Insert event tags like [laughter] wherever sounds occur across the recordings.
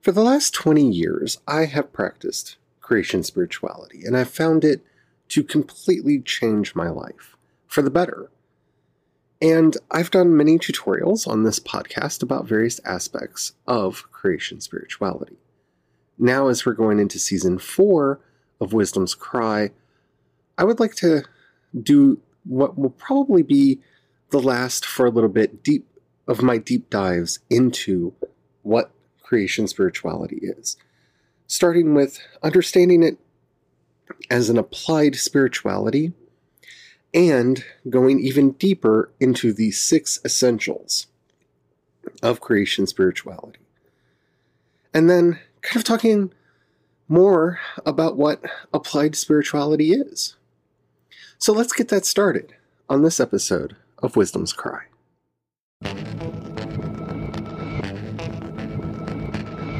For the last 20 years, I have practiced creation spirituality, and I've found it to completely change my life for the better. And I've done many tutorials on this podcast about various aspects of creation spirituality. Now, as we're going into season four of Wisdom's Cry, I would like to do what will probably be the last for a little bit deep of my deep dives into what creation spirituality is, starting with understanding it as an applied spirituality and going even deeper into the six essentials of creation spirituality. And then kind of talking more about what applied spirituality is. So let's get that started on this episode of Wisdom's Cry.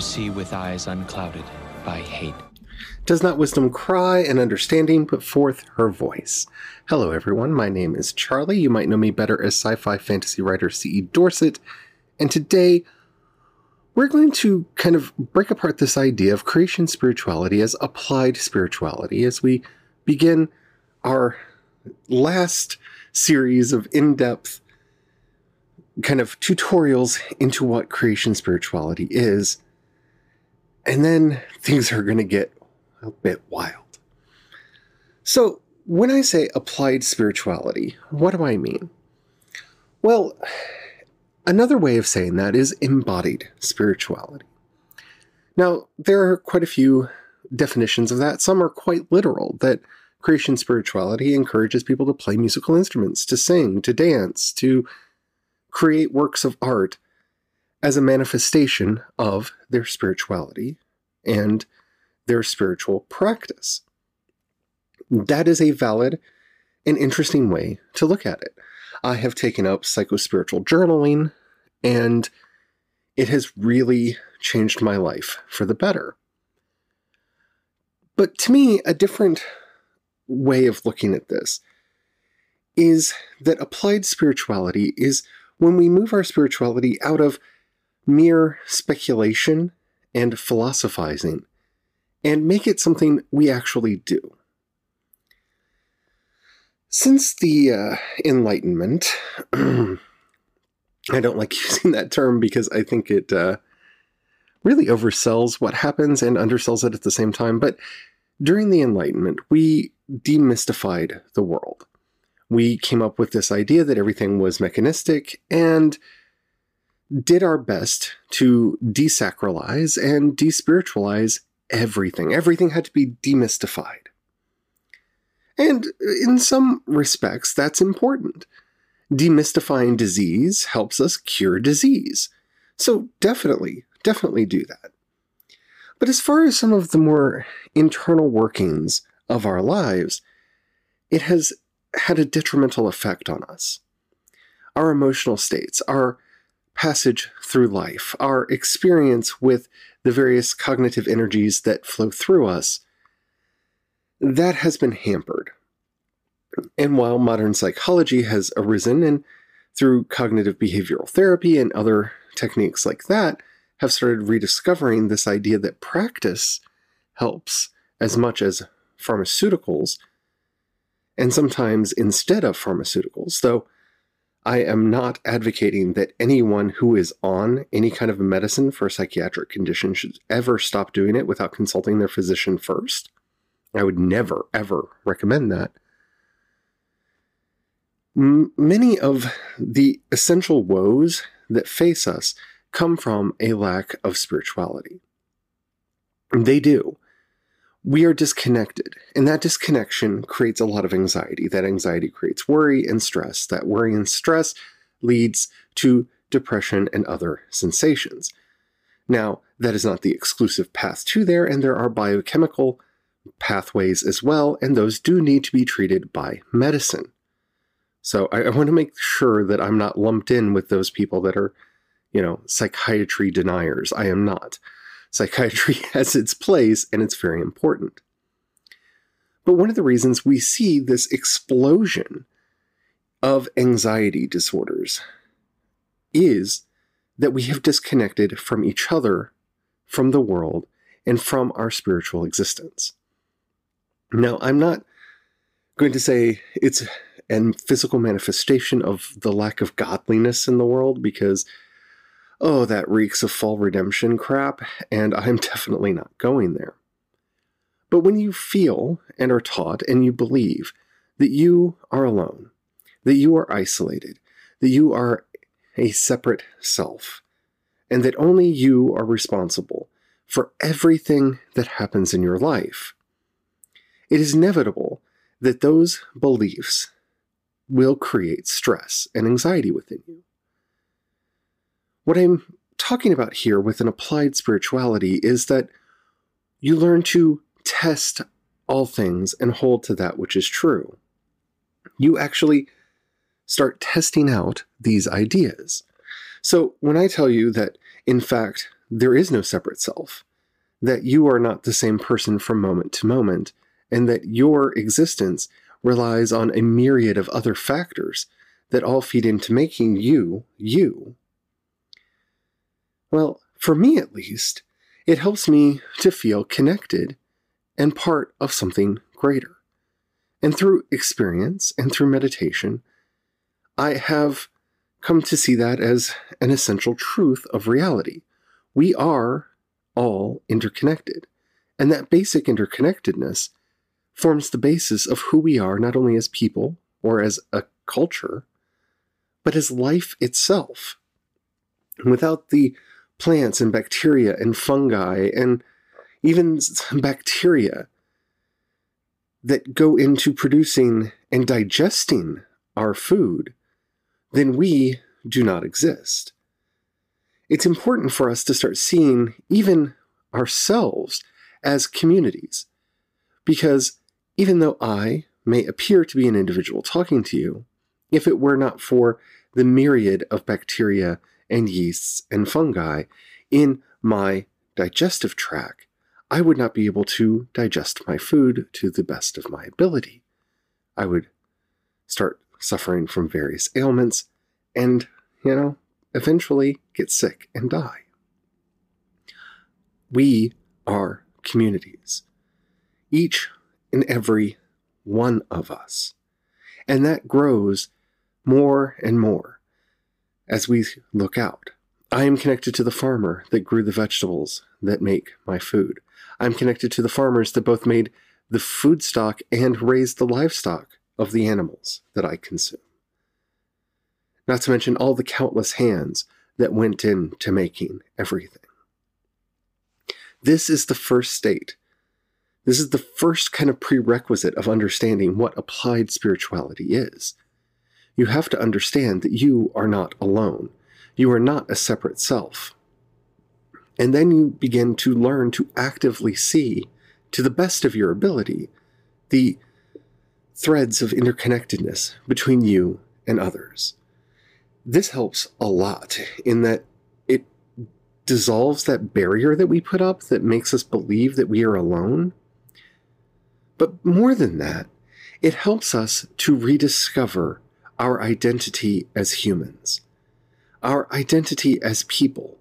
See with eyes unclouded by hate. Does not wisdom cry and understanding put forth her voice? Hello, everyone. My name is Charlie. You might know me better as sci fi fantasy writer C.E. Dorset. And today, we're going to kind of break apart this idea of creation spirituality as applied spirituality as we begin our last series of in depth kind of tutorials into what creation spirituality is and then things are going to get a bit wild. So, when I say applied spirituality, what do I mean? Well, another way of saying that is embodied spirituality. Now, there are quite a few definitions of that. Some are quite literal, that creation spirituality encourages people to play musical instruments, to sing, to dance, to create works of art as a manifestation of their spirituality and their spiritual practice. That is a valid and interesting way to look at it. I have taken up psychospiritual journaling, and it has really changed my life for the better. But to me, a different way of looking at this is that applied spirituality is when we move our spirituality out of mere speculation and philosophizing and make it something we actually do. Since the uh, Enlightenment, [clears throat] I don't like [laughs] using that term because I think it uh, really oversells what happens and undersells it at the same time. But during the Enlightenment, we demystified the world. We came up with this idea that everything was mechanistic and did our best to desacralize and despiritualize everything. Everything had to be demystified. And in some respects, that's important. Demystifying disease helps us cure disease. So definitely, definitely do that. But as far as some of the more internal workings of our lives, it has had a detrimental effect on us. Our emotional states, our passage through life, our experience with the various cognitive energies that flow through us, that has been hampered. And while modern psychology has arisen and through cognitive behavioral therapy and other techniques like that, have started rediscovering this idea that practice helps as much as pharmaceuticals, and sometimes instead of pharmaceuticals, though I am not advocating that anyone who is on any kind of medicine for a psychiatric condition should ever stop doing it without consulting their physician first. I would never, ever recommend that. M- many of the essential woes that face us come from a lack of spirituality. They do we are disconnected, and that disconnection creates a lot of anxiety. That anxiety creates worry and stress. That worry and stress leads to depression and other sensations. Now, that is not the exclusive path to there, and there are biochemical pathways as well, and those do need to be treated by medicine. So I, I want to make sure that I'm not lumped in with those people that are, you know, psychiatry deniers. I am not. Psychiatry [laughs] has its place and it's very important. But one of the reasons we see this explosion of anxiety disorders is that we have disconnected from each other, from the world, and from our spiritual existence. Now, I'm not going to say it's a physical manifestation of the lack of godliness in the world because, oh, that reeks of fall redemption crap, and I'm [laughs] definitely not going there. But when you feel and are taught and you believe that you are alone, that you are isolated, that you are a separate self, and that only you are responsible for everything that happens in your life, it is inevitable that those beliefs will create stress and anxiety within you. What I'm talking about here with an applied spirituality is that you learn to test all things and hold to that which is true. You actually start testing out these ideas. So when I tell you that, in fact, there is no separate self, that you are not the same person from moment to moment, and that your existence relies on a myriad of other factors that all feed into making you you. Well, for me at least, it helps me to feel connected and part of something greater. And through experience and through meditation, I have come to see that as an essential truth of reality. We are all interconnected. And that basic interconnectedness forms the basis of who we are, not only as people or as a culture, but as life itself. Without the plants and bacteria and fungi and even bacteria that go into producing and digesting our food, then we do not exist. It's important for us to start seeing even ourselves as communities because even though I may appear to be an individual talking to you, if it were not for the myriad of bacteria and yeasts and fungi in my digestive tract, I would not be able to digest my food to the best of my ability. I would start suffering from various ailments and, you know, eventually get sick and die. We are communities. Each and every one of us. And that grows more and more as we look out. I am connected to the farmer that grew the vegetables that make my food. I'm connected to the farmers that both made the food stock and raised the livestock of the animals that I consume. Not to mention all the countless hands that went into making everything. This is the first state this is the first kind of prerequisite of understanding what applied spirituality is. You have to understand that you are not alone. You are not a separate self. And then you begin to learn to actively see, to the best of your ability, the threads of interconnectedness between you and others. This helps a lot in that it dissolves that barrier that we put up that makes us believe that we are alone but more than that, it helps us to rediscover our identity as humans, our identity as people,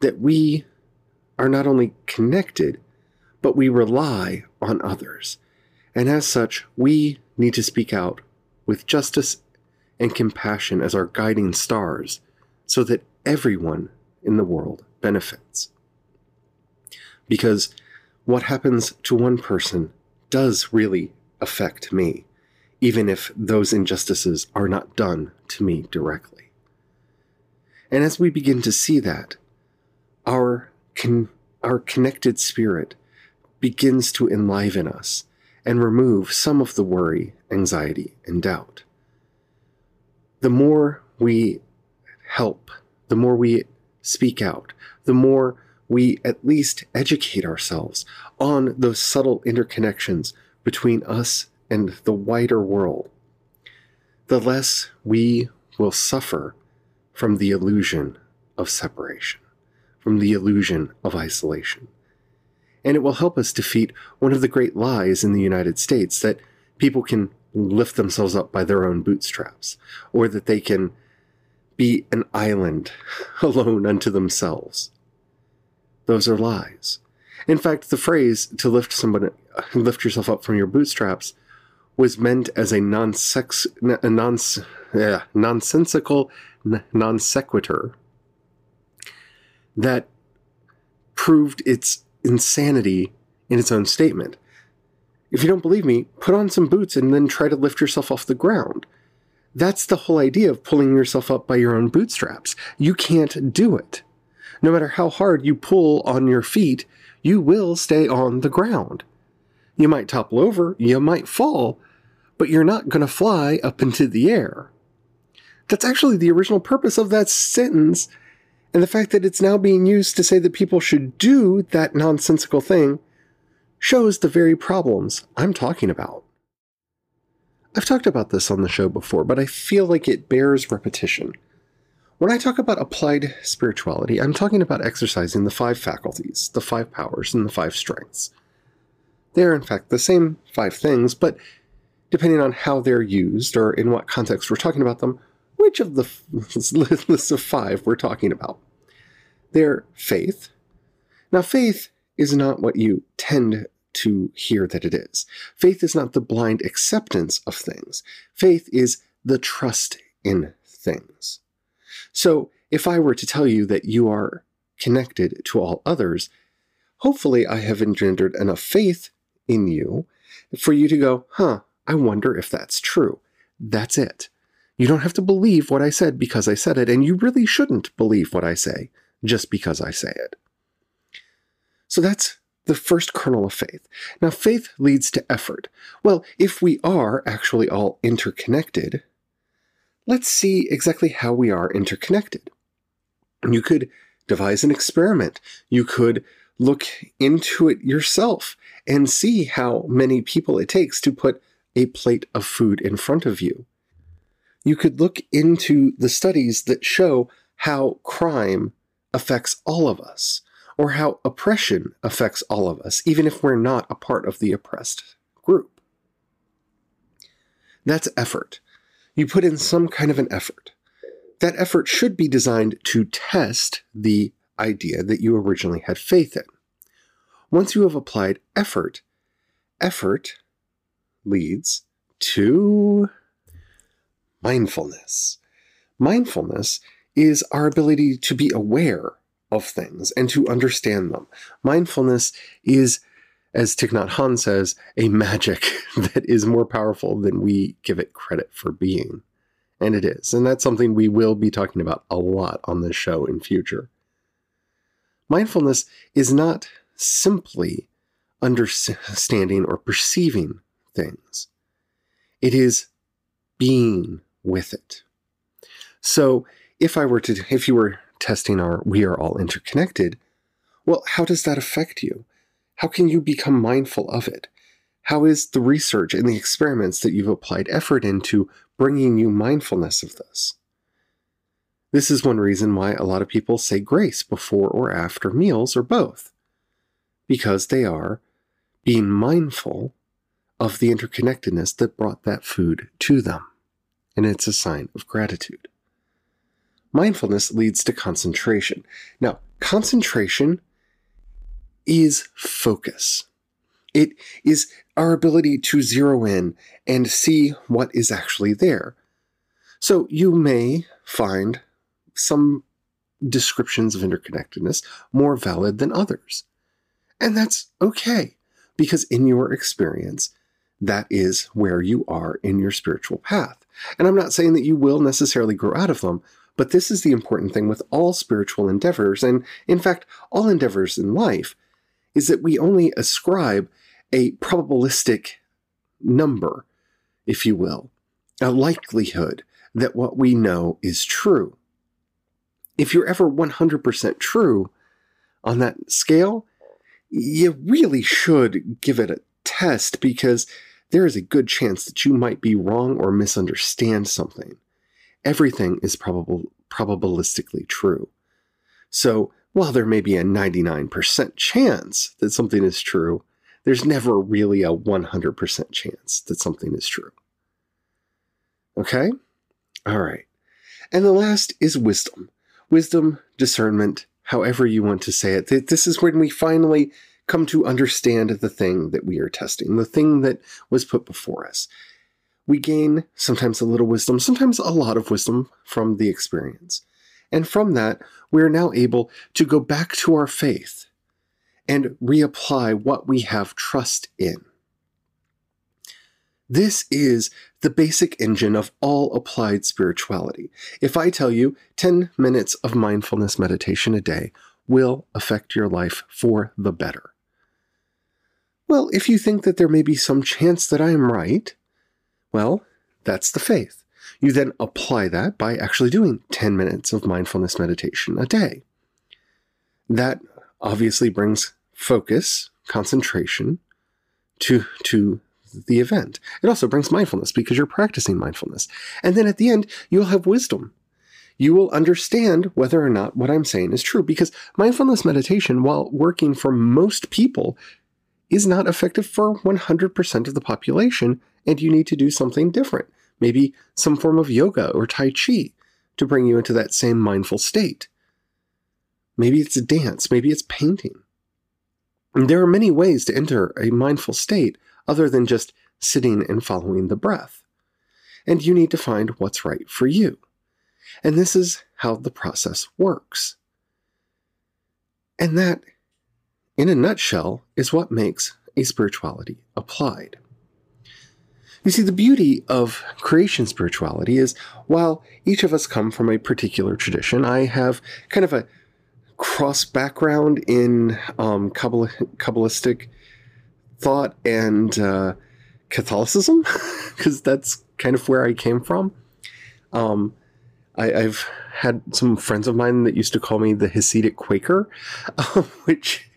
that we are not only connected, but we rely on others. And as such, we need to speak out with justice and compassion as our guiding stars so that everyone in the world benefits. Because what happens to one person does really affect me, even if those injustices are not done to me directly. And as we begin to see that, our, con- our connected spirit begins to enliven us and remove some of the worry, anxiety, and doubt. The more we help, the more we speak out, the more we at least educate ourselves on those subtle interconnections between us and the wider world, the less we will suffer from the illusion of separation, from the illusion of isolation. And it will help us defeat one of the great lies in the United States that people can lift themselves up by their own bootstraps, or that they can be an island [laughs] alone unto themselves. Those are lies. In fact, the phrase to lift somebody, lift yourself up from your bootstraps was meant as a non-sex, non, yeah, nonsensical non sequitur that proved its insanity in its own statement. If you don't believe me, put on some boots and then try to lift yourself off the ground. That's the whole idea of pulling yourself up by your own bootstraps. You can't do it. No matter how hard you pull on your feet, you will stay on the ground. You might topple over, you might fall, but you're not going to fly up into the air. That's actually the original purpose of that sentence, and the fact that it's now being used to say that people should do that nonsensical thing shows the very problems I'm talking about. I've talked about this on the show before, but I feel like it bears repetition. When I talk about applied spirituality, I'm talking about exercising the five faculties, the five powers, and the five strengths. They are, in fact, the same five things, but depending on how they're used or in what context we're talking about them, which of the [laughs] list of five we're talking about. They're faith. Now, faith is not what you tend to hear that it is. Faith is not the blind acceptance of things. Faith is the trust in things. So, if I were to tell you that you are connected to all others, hopefully I have engendered enough faith in you for you to go, huh, I wonder if that's true. That's it. You don't have to believe what I said because I said it, and you really shouldn't believe what I say just because I say it. So that's the first kernel of faith. Now, faith leads to effort. Well, if we are actually all interconnected, let's see exactly how we are interconnected. You could devise an experiment. You could look into it yourself and see how many people it takes to put a plate of food in front of you. You could look into the studies that show how crime affects all of us or how oppression affects all of us, even if we're not a part of the oppressed group. That's effort. You put in some kind of an effort. That effort should be designed to test the idea that you originally had faith in. Once you have applied effort, effort leads to mindfulness. Mindfulness is our ability to be aware of things and to understand them. Mindfulness is, as Thich Nhat Hanh says, a magic [laughs] that is more powerful than we give it credit for being. And it is. And that's something we will be talking about a lot on this show in future. Mindfulness is not simply understanding or perceiving things. It is being with it. So if I were to, if you were testing our we are all interconnected, well, how does that affect you? How can you become mindful of it? How is the research and the experiments that you've applied effort into bringing you mindfulness of this? This is one reason why a lot of people say grace before or after meals or both, because they are being mindful of the interconnectedness that brought that food to them. And it's a sign of gratitude. Mindfulness leads to concentration. Now, concentration is focus. It is our ability to zero in and see what is actually there. So you may find some descriptions of interconnectedness more valid than others. And that's okay, because in your experience, that is where you are in your spiritual path. And I'm not saying that you will necessarily grow out of them, but this is the important thing with all spiritual endeavors, and in fact, all endeavors in life, is that we only ascribe a probabilistic number, if you will, a likelihood that what we know is true. if you're ever 100% true on that scale, you really should give it a test because there is a good chance that you might be wrong or misunderstand something. Everything is probable, probabilistically true. So, while there may be a 99% chance that something is true, there's never really a 100% chance that something is true. Okay? All right. And the last is wisdom. Wisdom, discernment, however you want to say it. This is when we finally come to understand the thing that we are testing, the thing that was put before us. We gain sometimes a little wisdom, sometimes a lot of wisdom from the experience. And from that, we are now able to go back to our faith and reapply what we have trust in. This is the basic engine of all applied spirituality. If I tell you 10 minutes of mindfulness meditation a day will affect your life for the better. Well, if you think that there may be some chance that I am right, well, that's the faith. You then apply that by actually doing 10 minutes of mindfulness meditation a day. That obviously brings focus, concentration to, to the event. It also brings mindfulness because you're practicing mindfulness. And then at the end, you'll have wisdom. You will understand whether or not what I'm saying is true because mindfulness meditation, while working for most people, is not effective for 100% of the population, and you need to do something different maybe some form of yoga or Tai Chi to bring you into that same mindful state. Maybe it's a dance, maybe it's painting. There are many ways to enter a mindful state other than just sitting and following the breath. And you need to find what's right for you. And this is how the process works. And that, in a nutshell, is what makes a spirituality applied. You see, the beauty of creation spirituality is while each of us come from a particular tradition, I have kind of a cross background in um, Kabbalistic thought and uh, Catholicism, [laughs] because that's kind of where I came from. Um, I, have had some friends of mine that used to call me the Hasidic Quaker, [laughs] which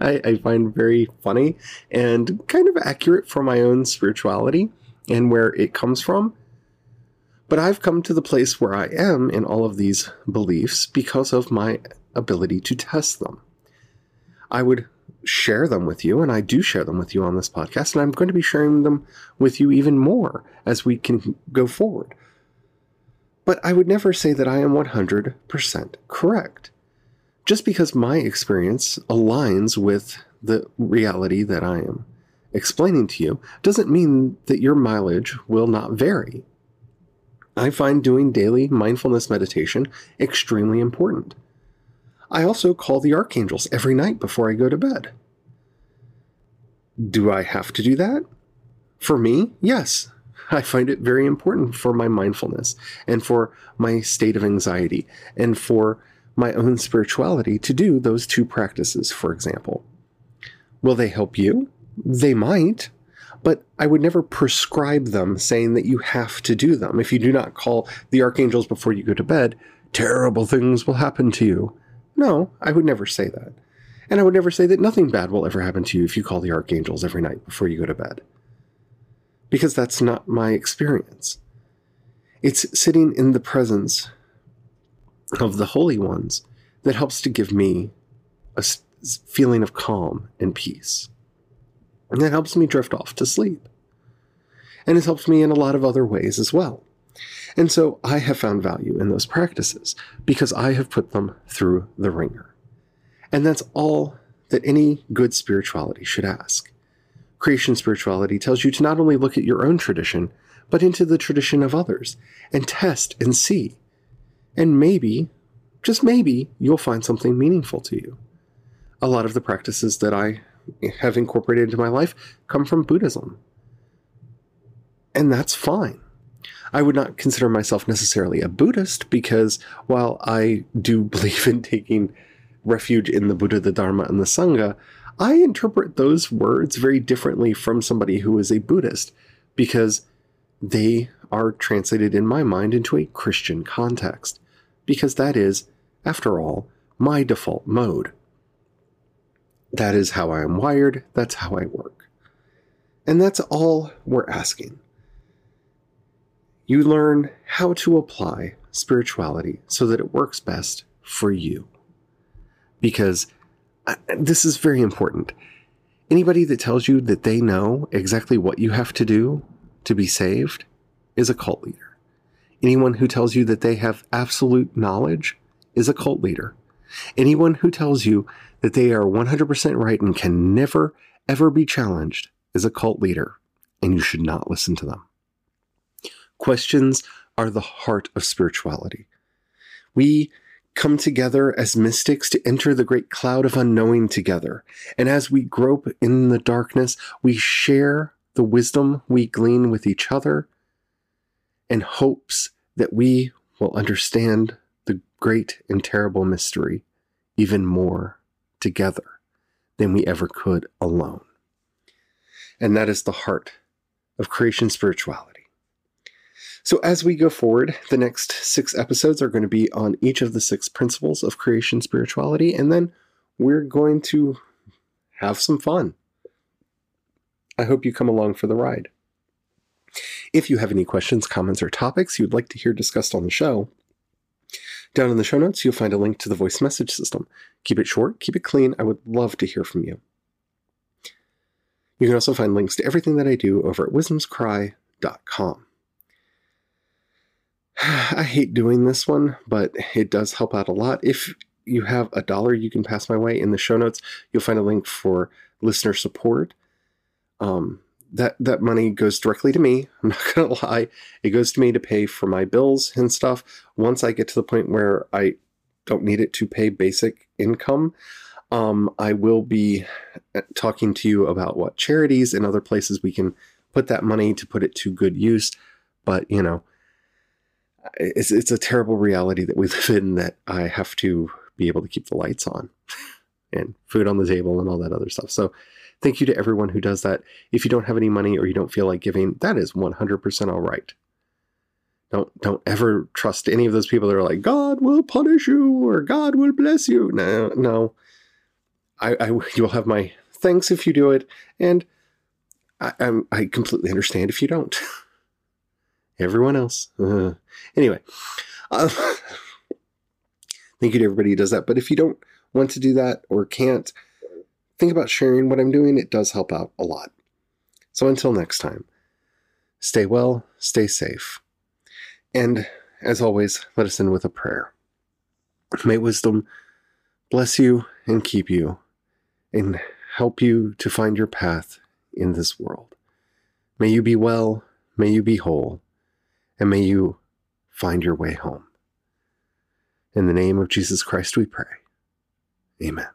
I, I find very funny and kind of accurate for my own spirituality and where it comes from. But I've come to the place where I am in all of these beliefs because of my ability to test them. I would share them with you, and I do share them with you on this podcast, and I'm going to be sharing them with you even more as we can go forward. But I would never say that I am 100% correct just because my experience aligns with the reality that I am explaining to you doesn't mean that your mileage will not vary. I find doing daily mindfulness meditation extremely important. I also call the archangels every night before I go to bed. Do I have to do that? For me, yes. I find it very important for my mindfulness and for my state of anxiety and for my own spirituality to do those two practices, for example. Will they help you? They might, but I would never prescribe them saying that you have to do them. If you do not call the archangels before you go to bed, terrible things will happen to you. No, I would never say that. And I would never say that nothing bad will ever happen to you if you call the archangels every night before you go to bed. Because that's not my experience. It's sitting in the presence of the holy ones that helps to give me a feeling of calm and peace. And that helps me drift off to sleep. And it helps me in a lot of other ways as well. And so I have found value in those practices because I have put them through the wringer. And that's all that any good spirituality should ask. Creation spirituality tells you to not only look at your own tradition, but into the tradition of others and test and see and maybe, just maybe, you'll find something meaningful to you. A lot of the practices that I have incorporated into my life come from Buddhism. And that's fine. I would not consider myself necessarily a Buddhist because while I do [laughs] believe in taking refuge in the Buddha, the Dharma, and the Sangha, I interpret those words very differently from somebody who is a Buddhist because they are translated in my mind into a Christian context because that is after all, my default mode. That is how I am wired, that's how I work. And that's all we're asking. You learn how to apply spirituality so that it works best for you. Because uh, this is very important. Anybody that tells you that they know exactly what you have to do to be saved is a cult leader. Anyone who tells you that they have absolute knowledge is a cult leader. Anyone who tells you that they are 100% right and can never, ever be challenged is a cult leader, and you should not listen to them. Questions are the heart of spirituality. We come together as mystics to enter the great cloud of unknowing together. And as we grope in the darkness, we share the wisdom we glean with each other and hopes that we will understand great and terrible mystery even more together than we ever could alone. And that is the heart of creation spirituality. So, as we go forward, the next six episodes are going to be on each of the six principles of creation spirituality, and then we're going to have some fun. I hope you come along for the ride. If you have any questions, comments, or topics you'd like to hear discussed on the show, down in the show notes, you'll find a link to the voice message system. Keep it short, keep it clean. I would love to hear from you. You can also find links to everything that I do over at wisdomscry.com. [sighs] I hate doing this one, but it does help out a lot. If you have a dollar you can pass my way in the show notes, you'll find a link for listener support. Um, that that money goes directly to me. [laughs] I'm not gonna lie; it goes to me to pay for my bills and stuff. Once I get to the point where I don't need it to pay basic income, um, I will be uh, talking to you about what charities and other places we can put that money to put it to good use. But you know, it's it's a terrible reality that we [laughs] live in that I have to be able to keep the lights on [laughs] and food on the table and all that other stuff. So thank you to everyone who does that. If you don't have any money or you don't feel like giving, that is 100% all right. Don't don't ever trust any of those people that are like God will punish you or God will bless you. No, no. I, I you'll have my thanks if you do it, and I, I'm, I completely understand if you don't. Everyone else. Uh, anyway, uh, [laughs] thank you to everybody who does that. But if you don't want to do that or can't, think about sharing what I'm doing. It does help out a lot. So until next time, stay well, stay safe. And as always, let us end with a prayer. May wisdom bless you and keep you and help you to find your path in this world. May you be well, may you be whole and may you find your way home. In the name of Jesus Christ, we pray. Amen.